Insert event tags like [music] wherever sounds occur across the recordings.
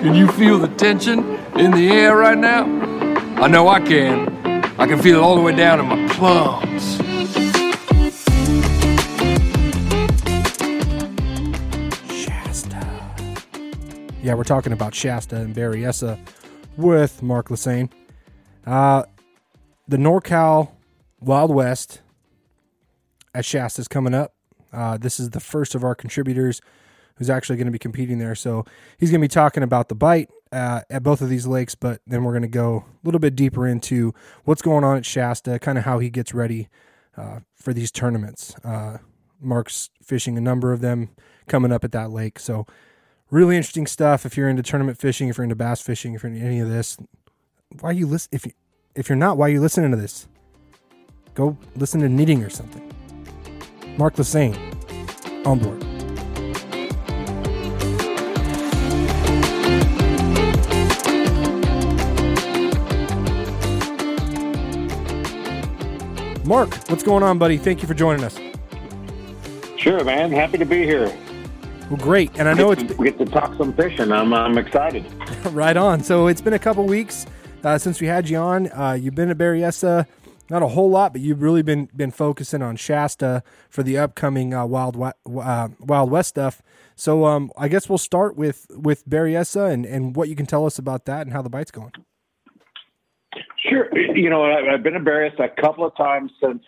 Can you feel the tension in the air right now? I know I can. I can feel it all the way down in my plums. Shasta. Yeah, we're talking about Shasta and Berryessa with Mark Lassagne. Uh, the NorCal Wild West at Shasta is coming up. Uh, this is the first of our contributors who's actually going to be competing there. So he's going to be talking about the bite uh, at both of these lakes, but then we're going to go a little bit deeper into what's going on at Shasta, kind of how he gets ready uh, for these tournaments. Uh, Mark's fishing a number of them coming up at that lake. So really interesting stuff. If you're into tournament fishing, if you're into bass fishing, if you're into any of this, why you listen? If you if you're not, why are you listening to this? Go listen to knitting or something. Mark Lassagne on board. Mark, what's going on, buddy? Thank you for joining us. Sure, man. Happy to be here. Well, great. And I know it's we get to talk some fishing. I'm I'm excited. [laughs] right on. So it's been a couple weeks uh, since we had you on. Uh, you've been at Berryessa, not a whole lot, but you've really been been focusing on Shasta for the upcoming uh, Wild uh, Wild West stuff. So um, I guess we'll start with with Berryessa and and what you can tell us about that and how the bite's going. Sure. You know, I've been embarrassed a couple of times since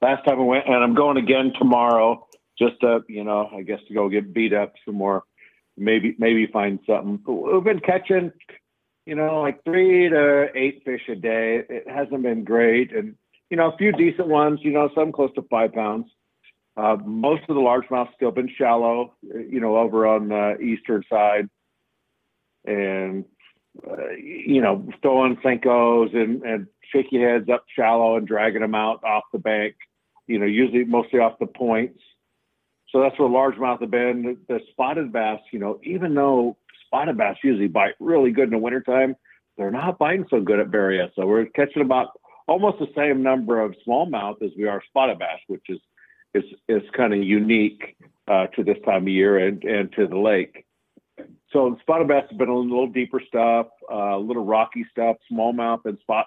last time I went, and I'm going again tomorrow just to, you know, I guess to go get beat up some more, maybe, maybe find something. We've been catching, you know, like three to eight fish a day. It hasn't been great. And, you know, a few decent ones, you know, some close to five pounds. Uh, most of the largemouth still been shallow, you know, over on the eastern side. And uh, you know, throwing Senkos and, and shaky heads up shallow and dragging them out off the bank, you know, usually mostly off the points. So that's where largemouth have been. The, the spotted bass, you know, even though spotted bass usually bite really good in the wintertime, they're not biting so good at Berryessa. So we're catching about almost the same number of smallmouth as we are spotted bass, which is is is kind of unique uh, to this time of year and and to the lake. So the spotted bass has been a little deeper stuff, uh, a little rocky stuff, smallmouth and spot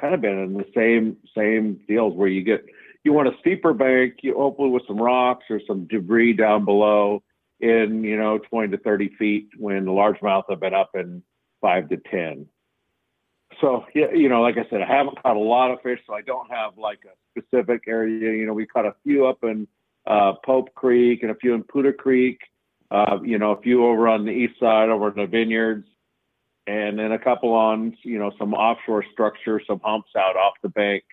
kind of been in the same same deals where you get you want a steeper bank, you hopefully with some rocks or some debris down below in you know 20 to 30 feet when the largemouth have been up in five to 10. So yeah, you know, like I said, I haven't caught a lot of fish, so I don't have like a specific area. You know, we caught a few up in uh, Pope Creek and a few in Putah Creek uh, you know, a few over on the east side over in the vineyards, and then a couple on, you know, some offshore structure, some humps out off the bank.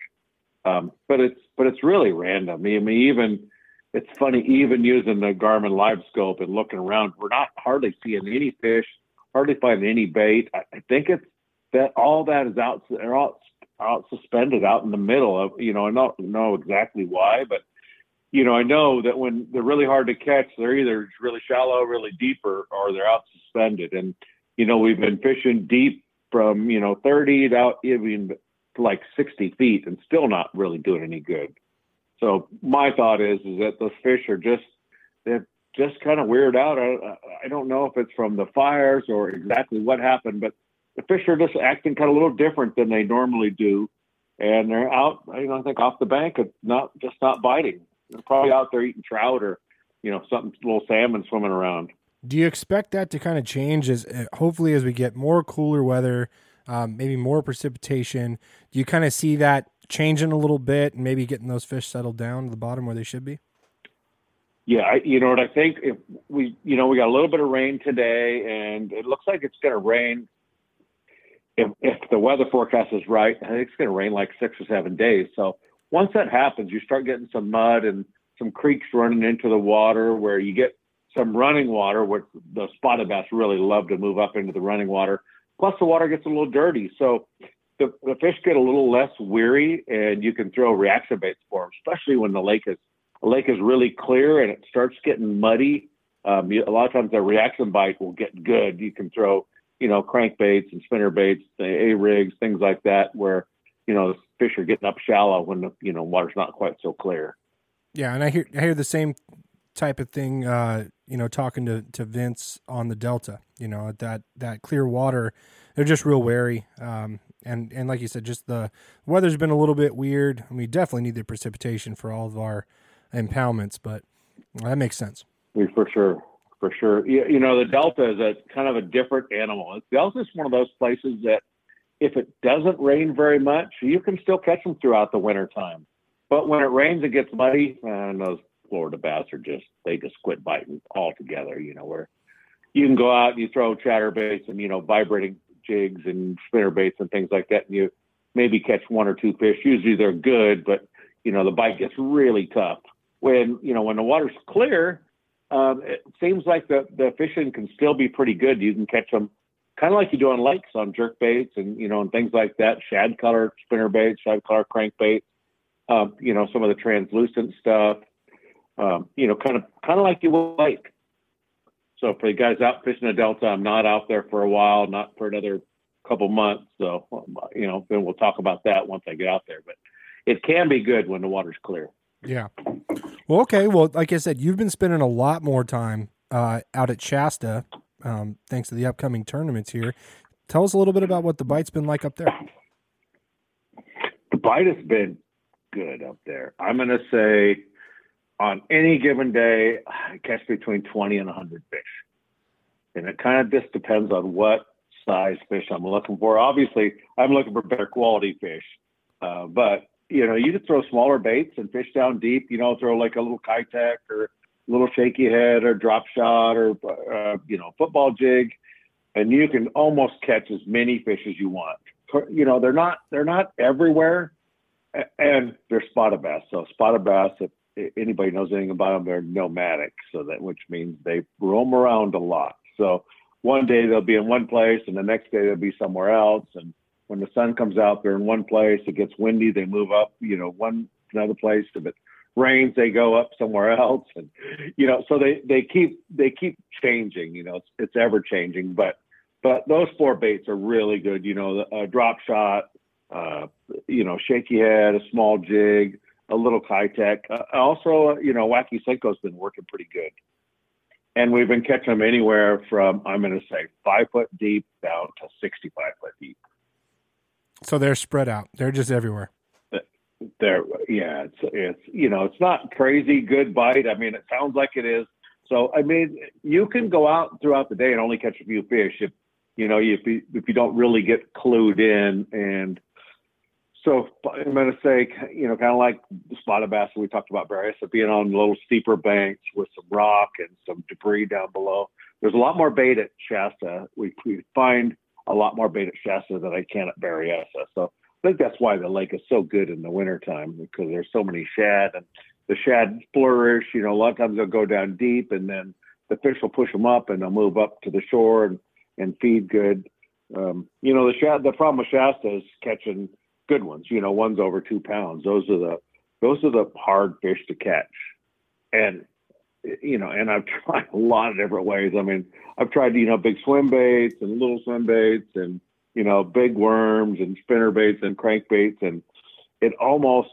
Um, but it's but it's really random. I mean, even it's funny, even using the Garmin Live Scope and looking around, we're not hardly seeing any fish, hardly finding any bait. I, I think it's that all that is out, all out suspended out in the middle of, you know, I don't know exactly why, but you know, I know that when they're really hard to catch, they're either really shallow, really deep, or, or they're out suspended. And, you know, we've been fishing deep from, you know, 30 to out even like 60 feet and still not really doing any good. So my thought is, is that those fish are just, they're just kind of weird out. I, I don't know if it's from the fires or exactly what happened, but the fish are just acting kind of a little different than they normally do. And they're out, you know, I think off the bank, not just not biting. They're probably out there eating trout or, you know, something little salmon swimming around. Do you expect that to kind of change as uh, hopefully as we get more cooler weather, um, maybe more precipitation? Do you kind of see that changing a little bit and maybe getting those fish settled down to the bottom where they should be? Yeah, I, you know what I think if we, you know, we got a little bit of rain today, and it looks like it's going to rain. If, if the weather forecast is right, I think it's going to rain like six or seven days. So once that happens, you start getting some mud and some creeks running into the water where you get some running water, which the spotted bass really love to move up into the running water. Plus, the water gets a little dirty. So the, the fish get a little less weary and you can throw reaction baits for them, especially when the lake is the lake is really clear and it starts getting muddy. Um, you, a lot of times the reaction bite will get good. You can throw, you know, crankbaits and spinner baits, A rigs, things like that, where you know fish are getting up shallow when the you know water's not quite so clear. Yeah, and I hear I hear the same type of thing. Uh, you know, talking to, to Vince on the Delta, you know, that that clear water, they're just real wary. Um, and and like you said, just the weather's been a little bit weird. I mean, definitely need the precipitation for all of our impoundments, but that makes sense. We For sure, for sure. You, you know, the Delta is a kind of a different animal. Delta is one of those places that if it doesn't rain very much, you can still catch them throughout the winter time. But when it rains it gets muddy, and those Florida bass are just they just quit biting altogether. You know, where you can go out and you throw chatterbaits and you know vibrating jigs and spinner baits and things like that, and you maybe catch one or two fish. Usually they're good, but you know the bite gets really tough. When you know when the water's clear, um, it seems like the the fishing can still be pretty good. You can catch them kind of like you do on lakes on jerk baits and you know and things like that. Shad color spinner baits, shad color crankbait um, you know, some of the translucent stuff, um, you know, kind of kind of like you would like. So for the guys out fishing the Delta, I'm not out there for a while, not for another couple months. So you know, then we'll talk about that once I get out there. But it can be good when the water's clear. Yeah. Well, okay. Well, like I said, you've been spending a lot more time uh, out at Shasta, um, thanks to the upcoming tournaments here. Tell us a little bit about what the bite's been like up there. The bite has been good up there. I'm going to say on any given day, I catch between 20 and 100 fish. And it kind of just depends on what size fish I'm looking for. Obviously, I'm looking for better quality fish. Uh, but, you know, you could throw smaller baits and fish down deep, you know, throw like a little Keitech or little shaky head or drop shot or, uh, you know, football jig. And you can almost catch as many fish as you want. You know, they're not, they're not everywhere and they're spotted bass. So spotted bass, if anybody knows anything about them, they're nomadic. So that which means they roam around a lot. So one day they'll be in one place, and the next day they'll be somewhere else. And when the sun comes out, they're in one place. It gets windy, they move up, you know, one another place. If it rains, they go up somewhere else. And you know, so they they keep they keep changing. You know, it's it's ever changing. But but those four baits are really good. You know, uh, drop shot, uh, you know, shaky head, a small jig, a little Keitech. Uh, also, uh, you know, Wacky Senko's been working pretty good. And we've been catching them anywhere from, I'm going to say, five foot deep down to 65 foot deep. So they're spread out. They're just everywhere. They're, yeah, it's, it's, you know, it's not crazy good bite. I mean, it sounds like it is. So, I mean, you can go out throughout the day and only catch a few fish if, you know, if you, if you don't really get clued in and, so I'm going to say, you know, kind of like the spotted bass we talked about, Berryessa being on little steeper banks with some rock and some debris down below. There's a lot more bait at Shasta. We, we find a lot more bait at Shasta than I can at Berryessa. So I think that's why the lake is so good in the wintertime because there's so many shad and the shad flourish. You know, a lot of times they'll go down deep and then the fish will push them up and they'll move up to the shore and, and feed good. Um, you know, the shad, the problem with Shasta is catching – good ones. You know, ones over two pounds. Those are the those are the hard fish to catch. And you know, and I've [laughs] tried a lot of different ways. I mean, I've tried you know big swim baits and little swim baits and you know big worms and spinner baits and crankbaits, and it almost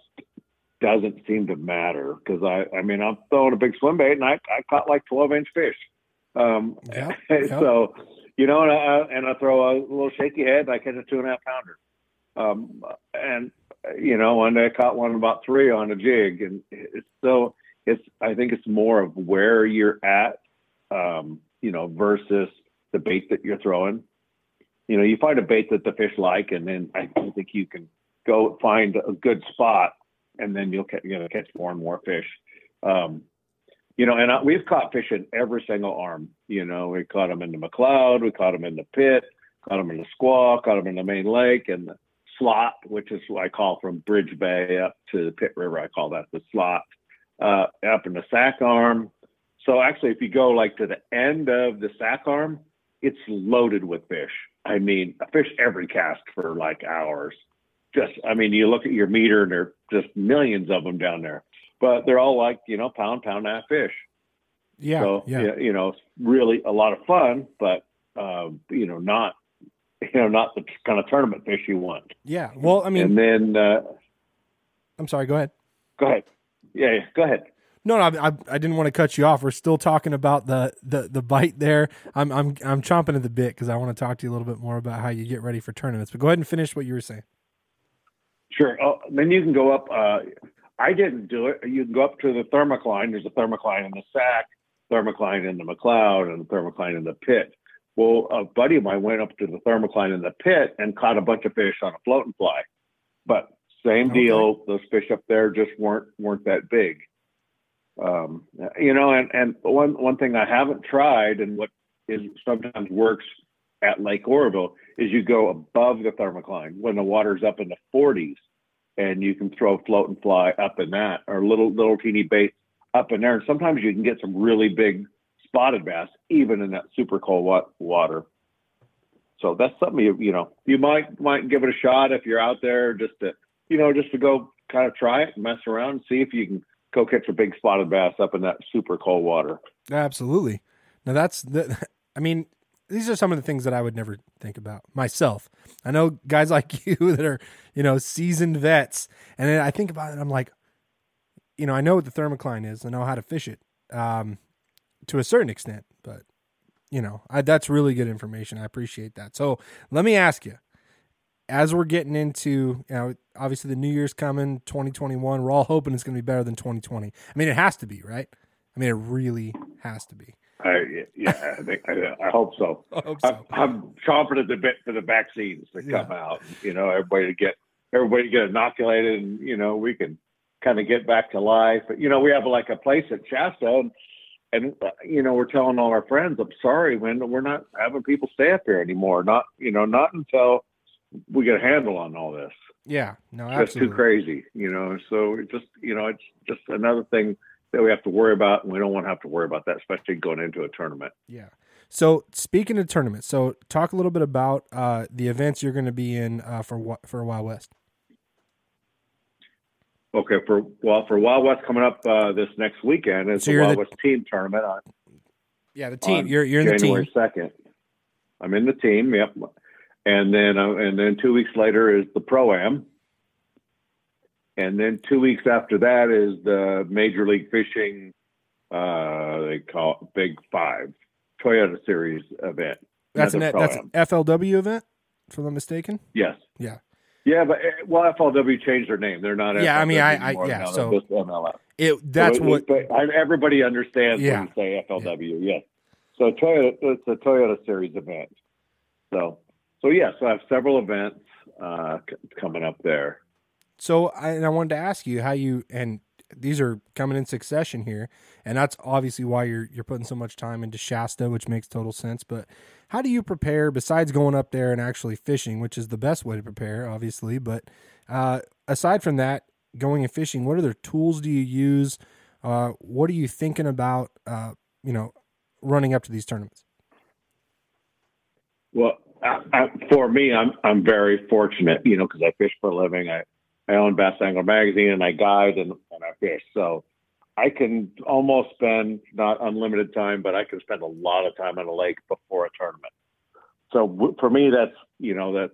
doesn't seem to matter because I I mean I'm throwing a big swim bait and I I caught like 12 inch fish. Um, yep, [laughs] yep. so you know, and I, and I throw a little shaky head, and I catch a two and a half pounder. Um, and you know, and I caught one about three on a jig, and it's, so it's. I think it's more of where you're at, um, you know, versus the bait that you're throwing. You know, you find a bait that the fish like, and then I think you can go find a good spot, and then you'll catch, you know, catch more and more fish. Um, you know, and I, we've caught fish in every single arm. You know, we caught them in the McCloud, we caught them in the pit, caught them in the squaw, caught them in the main lake, and the slot, which is what I call from Bridge Bay up to the Pit River. I call that the slot. Uh, up in the sack arm. So actually, if you go like to the end of the sack arm, it's loaded with fish. I mean, a fish every cast for like hours. Just, I mean, you look at your meter and there are just millions of them down there, but they're all like, you know, pound, pound half fish. Yeah. So, yeah. you know, really a lot of fun, but, uh, you know, not you know, not the kind of tournament fish you want. Yeah. Well, I mean, and then uh, I'm sorry. Go ahead. Go ahead. Yeah, yeah, go ahead. No, no, I, I, I didn't want to cut you off. We're still talking about the the, the bite there. I'm I'm I'm chomping at the bit because I want to talk to you a little bit more about how you get ready for tournaments. But go ahead and finish what you were saying. Sure. Oh, then you can go up. Uh, I didn't do it. You can go up to the thermocline. There's a thermocline in the sack, thermocline in the McCloud, and the thermocline in the pit. Well, a buddy of mine went up to the thermocline in the pit and caught a bunch of fish on a floating fly. But same Okay. deal. Those fish up there just weren't weren't that big. Um, you know, and and one one thing I haven't tried and what is sometimes works at Lake Oroville is you go above the thermocline when the water's up in the 40s, and you can throw float and fly up in that or little little teeny bait up in there. And sometimes you can get some really big spotted bass even in that super cold wa- water. So that's something you you know you might might give it a shot if you're out there just to you know just to go kind of try it, mess around, see if you can go catch a big spotted bass up in that super cold water. Absolutely. Now that's the. [laughs] I mean, these are some of the things that I would never think about myself. I know guys [laughs] like you that are you know seasoned vets, and I think about it. I'm like, you know, I know what the thermocline is. I know how to fish it um, to a certain extent, but you know, I, that's really good information. I appreciate that. So let me ask you, as we're getting into, you know, obviously the New Year's coming, 2021. We're all hoping it's going to be better than 2020. I mean, it has to be, right? I mean, it really has to be. I yeah, I, think, I, I hope so. [laughs] I hope I'm, I'm chomping at the bit for the vaccines to Yeah. come out. You know, everybody to get everybody to get inoculated, and you know, we can kind of get back to life. But you know, we have like a place at Shasta, and, and uh, you know, we're telling all our friends, "I'm sorry, man, we're not having people stay up here anymore. Not you know, not until we get a handle on all this. Yeah, no, absolutely. too crazy, you know. So it just you know, it's just another thing that we have to worry about, and we don't want to have to worry about that, especially going into a tournament. Yeah. So speaking of tournaments, so talk a little bit about uh, the events you're going to be in uh, for for Wild West. Okay, for well, for Wild West coming up uh, this next weekend is So the Wild the- West team tournament on Yeah, the team. You're you're in the team. January second. I'm in the team. Yep, and then uh, and then two weeks later is the pro am, and then two weeks after that is the Major League Fishing. Uh, they call it Big Five Toyota Series event. That's an that's an FLW event, if I'm not mistaken. Yes. Yeah. Yeah, but uh, well, FLW changed their name. They're not. Yeah, I mean, I- I- yeah, so- just. It that's So, what. but everybody understands Yeah. when you say FLW. Yes. So Toyota, it's a Toyota Series event. So, so yes, I have several events uh, c- coming up there. So I, and I wanted to ask you how you and these are coming in succession here, and that's obviously why you're you're putting so much time into Shasta, which makes total sense. But how do you prepare besides going up there and actually fishing, which is the best way to prepare, obviously? But uh, aside from that, going and fishing, what other tools do you use? Uh, what are you thinking about? Uh, you know, running up to these tournaments. Well, I, I, for me, I'm I'm very fortunate, you know, because I fish for a living. I I own Bass Angler Magazine and I guide and, and I fish. So I can almost spend not unlimited time, but I can spend a lot of time on a lake before a tournament. So w- for me, that's you know that's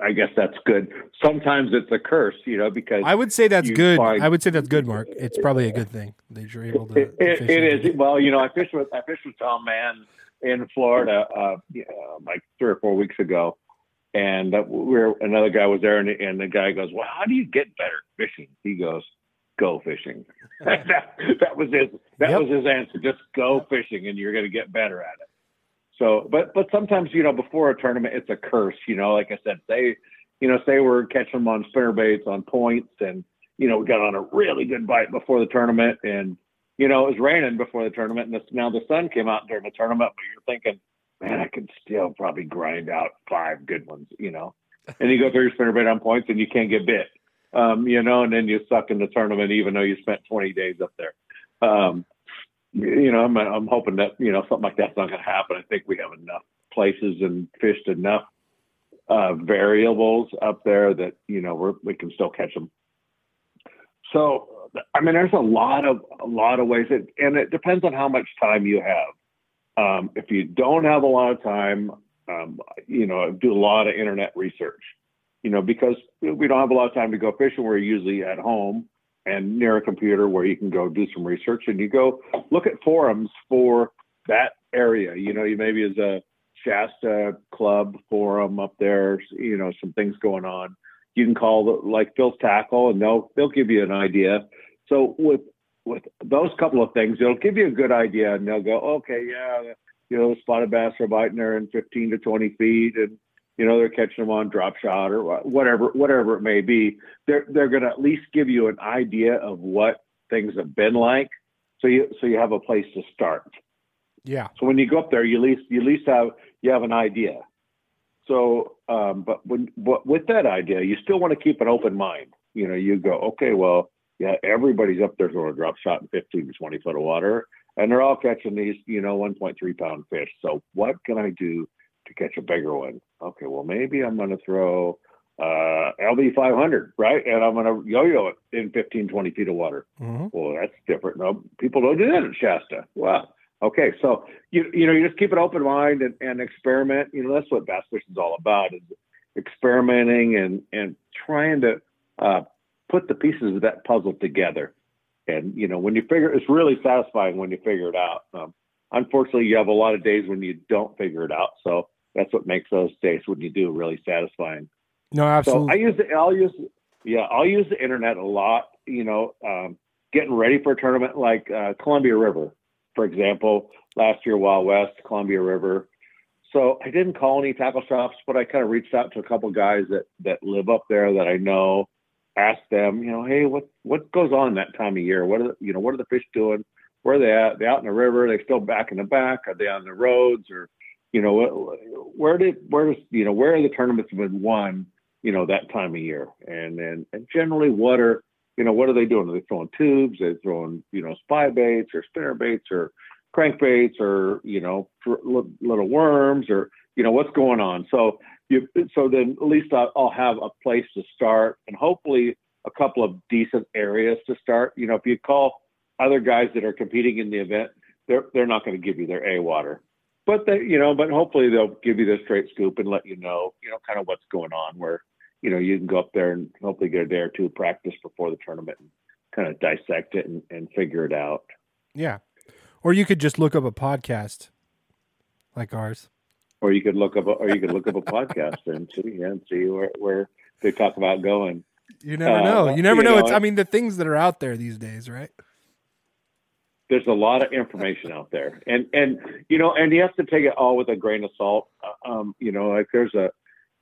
I guess that's good. Sometimes it's a curse, you know, because I would say that's good. find- I would say that's good, Mark. It's probably a good thing that you're able to. it, it, it is. Well, you know, I fish with I fish with Tom Mann in Florida uh, like three or four weeks ago, and uh, we are another guy was there, and, and the guy goes, "Well, how do you get better fishing?" He goes, "Go fishing." that, [laughs] that was his. That Yep. was his answer. Just go fishing, and you're going to get better at it. So, but but sometimes you know before a tournament, it's a curse. You know, like I said, say you know, say we're catching them on spinner baits on points, and you know we got on a really good bite before the tournament, and you know it was raining before the tournament, and the, now the sun came out during the tournament, but you're thinking, man, I could still probably grind out five good ones, you know, [laughs] and you go through your spinner bait on points, and you can't get bit, um, you know, and then you suck in the tournament even though you spent 20 days up there. Um, you know, I'm, I'm hoping that you know something like that's not going to happen. I think we have enough places and fished enough uh, variables up there that you know we're, we can still catch them. So I mean, there's a lot of a lot of ways, it, and it depends on how much time you have. Um, if you don't have a lot of time, um, you know, do a lot of internet research. You know, because we don't have a lot of time to go fishing. We're usually at home, and near a computer where you can go do some research and you go look at forums for that area. You know, you maybe as a Shasta Club forum up there, you know, some things going on. You can call the, like Phil's Tackle, and they'll they'll give you an idea. So with with those couple of things, it'll give you a good idea, and they'll go, okay, yeah, you know, spotted bass are biting there in 15 to 20 feet, and you know they're catching them on drop shot or whatever, whatever it may be. They're they're going to at least give you an idea of what things have been like, so you so you have a place to start. Yeah. So when you go up there, you at least you at least have you have an idea. So, um, but when but with that idea, you still want to keep an open mind. You know, you go, okay, well, yeah, everybody's up there throwing a drop shot in 15 to 20 foot of water, and they're all catching these, you know, 1.3 pound fish. So, what can I do to catch a bigger one? Okay, well, maybe I'm going to throw uh, LV 500, right? And I'm going to yo-yo it in 15, 20 feet of water. Mm-hmm. Well, that's different. No, people don't do that at Shasta. Well, Okay, so you you know you just keep an open mind and, and experiment. You know that's what bass fishing is all about: is experimenting and and trying to uh, put the pieces of that puzzle together. And you know when you figure, it's really satisfying when you figure it out. Um, unfortunately, you have a lot of days when you don't figure it out. So that's what makes those days when you do really satisfying. No, absolutely. So I use the, I'll use yeah I'll use the internet a lot. You know, um, getting ready for a tournament like uh, Columbia River for example, last year Wild West, Columbia River. So I didn't call any tackle shops, but I kind of reached out to a couple guys that that live up there that I know. Asked them, you know, hey, what what goes on that time of year? What are the, you know, what are the fish doing? Where are they at? They out in the river? Are they still back in the back? Are they on the roads? Or, you know, where did where does you know where are the tournaments been won? You know, that time of year, and and and generally, what are you know, what are they doing? Are they throwing tubes? Are they throwing, you know, spy baits or spinner baits or crankbaits or, you know, little worms or, you know, what's going on? So you, so then at least I'll have a place to start and hopefully a couple of decent areas to start. You know, if you call other guys that are competing in the event, they're, they're not going to give you their A water, but they, you know, but hopefully they'll give you the straight scoop and let you know, you know, kind of what's going on where, you know, you can go up there and hopefully get a day or two practice before the tournament and kind of dissect it and, and figure it out. Yeah. Or you could just look up a podcast like ours. Or you could look up, a, or you could look up a podcast and see, and see where, where they talk about going. You never know. Uh, you never you know. know. It's, I mean, the things that are out there these days, right? There's a lot of information out there, and and you know, and you have to take it all with a grain of salt. Uh, um, you know, like there's a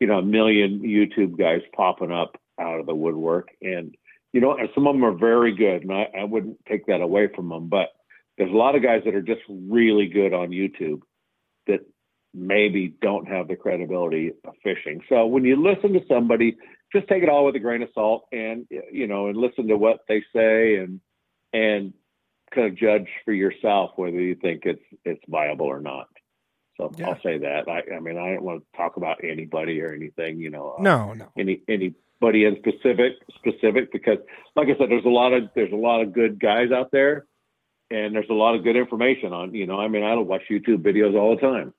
you know, a million YouTube guys popping up out of the woodwork. And, you know, and some of them are very good. And I, I wouldn't take that away from them. But there's a lot of guys that are just really good on YouTube that maybe don't have the credibility of fishing. So when you listen to somebody, just take it all with a grain of salt and, you know, and listen to what they say and, and kind of judge for yourself whether you think it's, it's viable or not. So yeah. I'll say that. I, I mean, I don't want to talk about anybody or anything, you know. Uh, no, no. Any anybody in specific specific because, like I said, there's a lot of there's a lot of good guys out there, and there's a lot of good information on. You know, I mean, I don't watch YouTube videos all the time,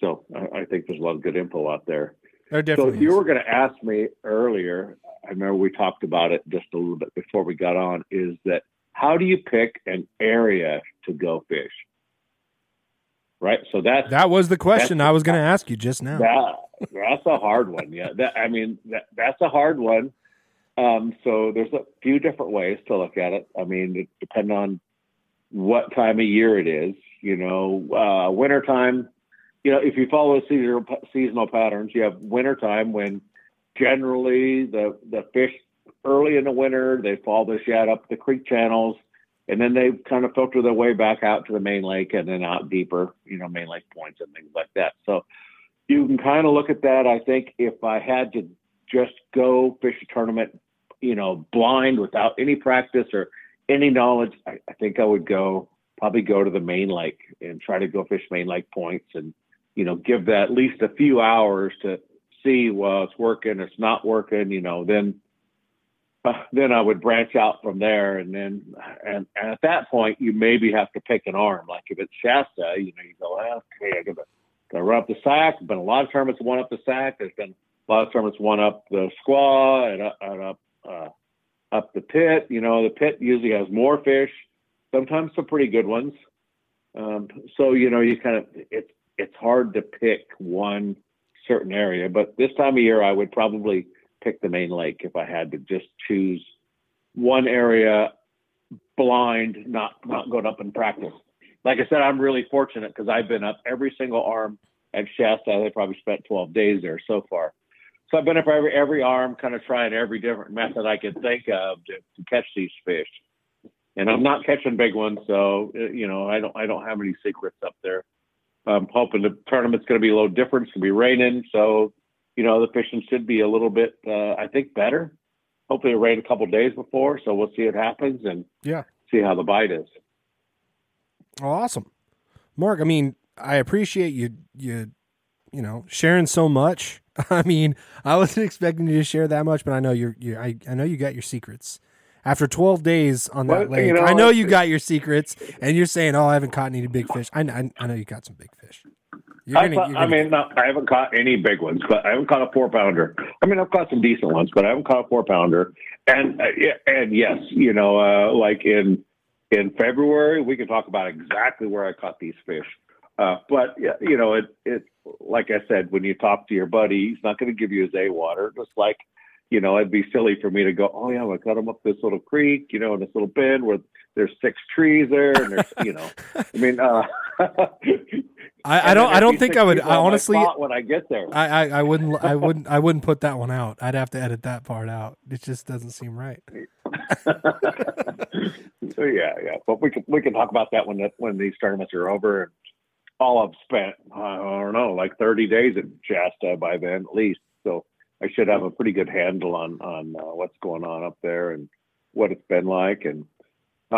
so I, I think there's a lot of good info out there. There definitely. So if you were going to ask me earlier, I remember we talked about it just a little bit before we got on. Is that how do you pick an area to go fish? Right? So that that was the question I was going to ask you just now. That, that's a hard one. Yeah, that, I mean that that's a hard one. Um, so there's a few different ways to look at it. I mean, it depends on what time of year it is. You know, uh, wintertime. You know, if you follow seasonal seasonal patterns, you have wintertime when generally the the fish early in the winter they fall the shad up the creek channels and then they kind of filter their way back out to the main lake and then out deeper, you know, main lake points and things like that. So you can kind of look at that. I think if I had to just go fish a tournament, you know, blind without any practice or any knowledge, I, I think I would go probably go to the main lake and try to go fish main lake points and, you know, give that at least a few hours to see, well, it's working, it's not working, you know, then [laughs] then I would branch out from there, and then and, and, at that point you maybe have to pick an arm. Like if it's Shasta, you know, you go, okay, I gotta, gotta run up the sack. Been a lot of tournaments one up the sack. There's been a lot of tournaments one up the squaw and, and up uh, up the pit. You know, the pit usually has more fish, sometimes some pretty good ones. Um, so you know, you kind of it's it's hard to pick one certain area, but this time of year, I would probably pick the main lake if I had to just choose one area blind, not not going up and practice. Like I said, I'm really fortunate because I've been up every single arm at Shasta. I probably spent 12 days there so far. So I've been up every every arm, kind of trying every different method I could think of to, to catch these fish. And I'm not catching big ones, so uh, you know I don't I don't have any secrets up there. I'm hoping the tournament's going to be a little different. It's going to be raining, so you know the fishing should be a little bit, uh, I think, better. Hopefully, it rained a couple days before, so we'll see what happens and Yeah. see how the bite is. Oh, awesome, Mark. I mean, I appreciate you you you know sharing so much. [laughs] I mean, I wasn't expecting you to share that much, but I know you're you I, I know you got your secrets. After 12 days on that Well, you lake, know, I know you got your secrets, and you're saying, "Oh, I haven't caught any big fish." I, I, I know you got some big fish. You're I, gonna- caught- you're gonna- mean, no, I haven't caught any big ones, but I haven't caught a four pounder. I mean, I've caught some decent ones, but I haven't caught a four pounder. And uh, and yes, you know, uh, like in in February, we can talk about exactly where I caught these fish. Uh, but you know, it it like I said, when you talk to your buddy, he's not going to give you his A water. Just like you know, it'd be silly for me to go, oh yeah, I cut him up this little creek, you know, in this little bend where there's six trees there, and there's you know, I mean, uh, [laughs] I, I don't. I don't think I would. I honestly, when I get there. I, I, I wouldn't. I [laughs] wouldn't. I wouldn't put that one out. I'd have to edit that part out. It just doesn't seem right. [laughs] So, yeah, yeah, but we can we can talk about that when that when these tournaments are over. And all I've spent, I don't know, like thirty days at Shasta by then at least. So I should have a pretty good handle on on uh, what's going on up there and what it's been like. And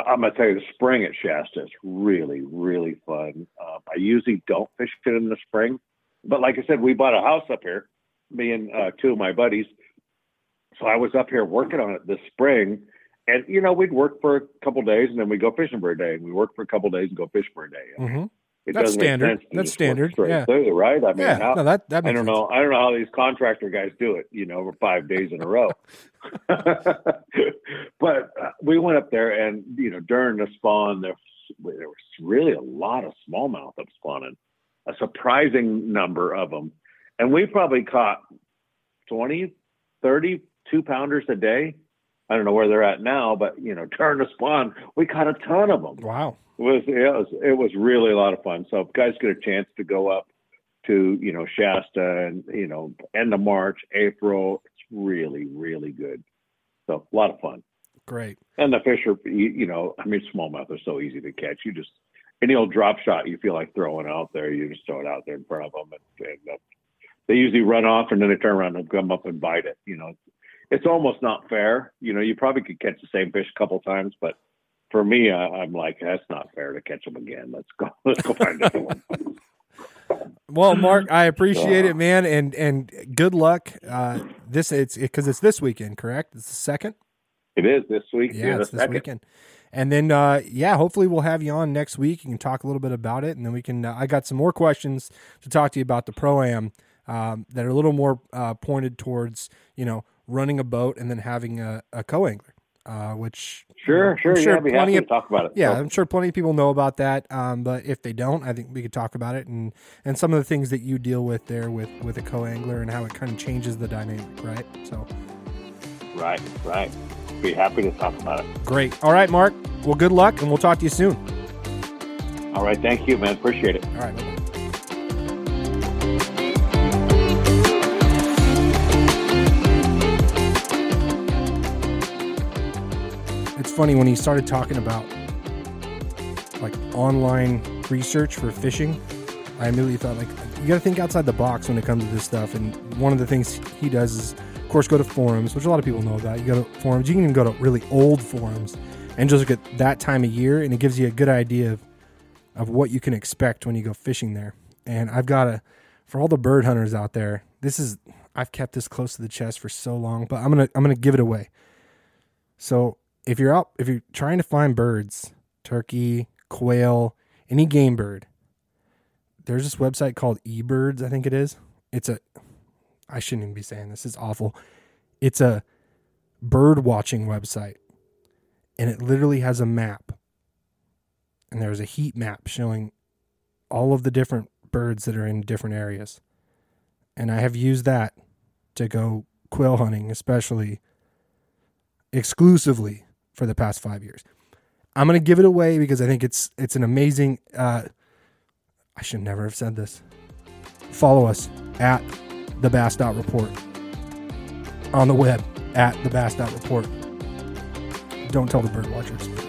I'm gonna tell you, the spring at Shasta is really really fun. Uh, I usually don't fish it in the spring, but like I said, we bought a house up here, me and uh, two of my buddies. So I was up here working on it this spring, and you know we'd work for a couple days and then we go fishing for a day, and we work for a couple days and go fish for a day. hmm It That's standard. That's standard, yeah. through, right? I mean, Yeah. how- No, that that I don't sense. know. I don't know how these contractor guys do it. You know, over five days in a row. [laughs] [laughs] but uh, we went up there, and you know, during the spawn, there there was really a lot of smallmouth up spawning, a surprising number of them, and we probably caught 20, 30 two pounders a day. I don't know where they're at now, but you know, during the spawn, we caught a ton of them Wow. it was it was it was really a lot of fun. So if guys get a chance to go up to you know Shasta and you know end of March, April, it's really really good. So a lot of fun. Great. And the fish are you, you know I mean smallmouth are so easy to catch. You just any old drop shot you feel like throwing out there, you just throw it out there in front of them, and, and uh, they usually run off and then they turn around and come up and bite it. You know, it's almost not fair. You know, you probably could catch the same fish a couple times, but for me, I, I'm like, that's not fair to catch them again. Let's go. [laughs] Let's go find a different one. Well, Mark, I appreciate it, man, and and good luck. Uh, this it's because it's this weekend, correct? It's the second. It is this week. Yeah, it's this second. weekend. And then, uh, yeah, hopefully we'll have you on next week. You can talk a little bit about it, and then we can. Uh, I got some more questions to talk to you about the pro am um, that are a little more uh, pointed towards you know running a boat and then having a, a co angler, uh, which Sure, I'm sure. yeah, plenty happy of to talk about it. yeah, So, I'm sure plenty of people know about that. Um, but if they don't, I think we could talk about it and and some of the things that you deal with there with with a co angler and how it kind of changes the dynamic, right? So right, right. Be happy to talk about it. great. All right, Mark. Well, good luck, and we'll talk to you soon. All right. Thank you, man. Appreciate it. All right. Funny when he started talking about like online research for fishing. I immediately thought like you got to think outside the box when it comes to this stuff. And one of the things he does is, of course, go to forums, which a lot of people know about. You go to forums. You can even go to really old forums and just look at that time of year, and it gives you a good idea of of what you can expect when you go fishing there. And I've got a for all the bird hunters out there. This is I've kept this close to the chest for so long, but I'm gonna I'm gonna give it away. So if you're out if you're trying to find birds, turkey, quail, any game bird, there's this website called eBirds, I think it is. It's a I shouldn't even be saying this. It's awful. It's a bird watching website, and it literally has a map. And there's a heat map showing all of the different birds that are in different areas. And I have used that to go quail hunting, especially exclusively for the past five years. I'm gonna give it away because I think it's it's an amazing. Uh, I should never have said this. Follow us at the Bass Report on the web at the Bass Report. Don't tell the bird watchers.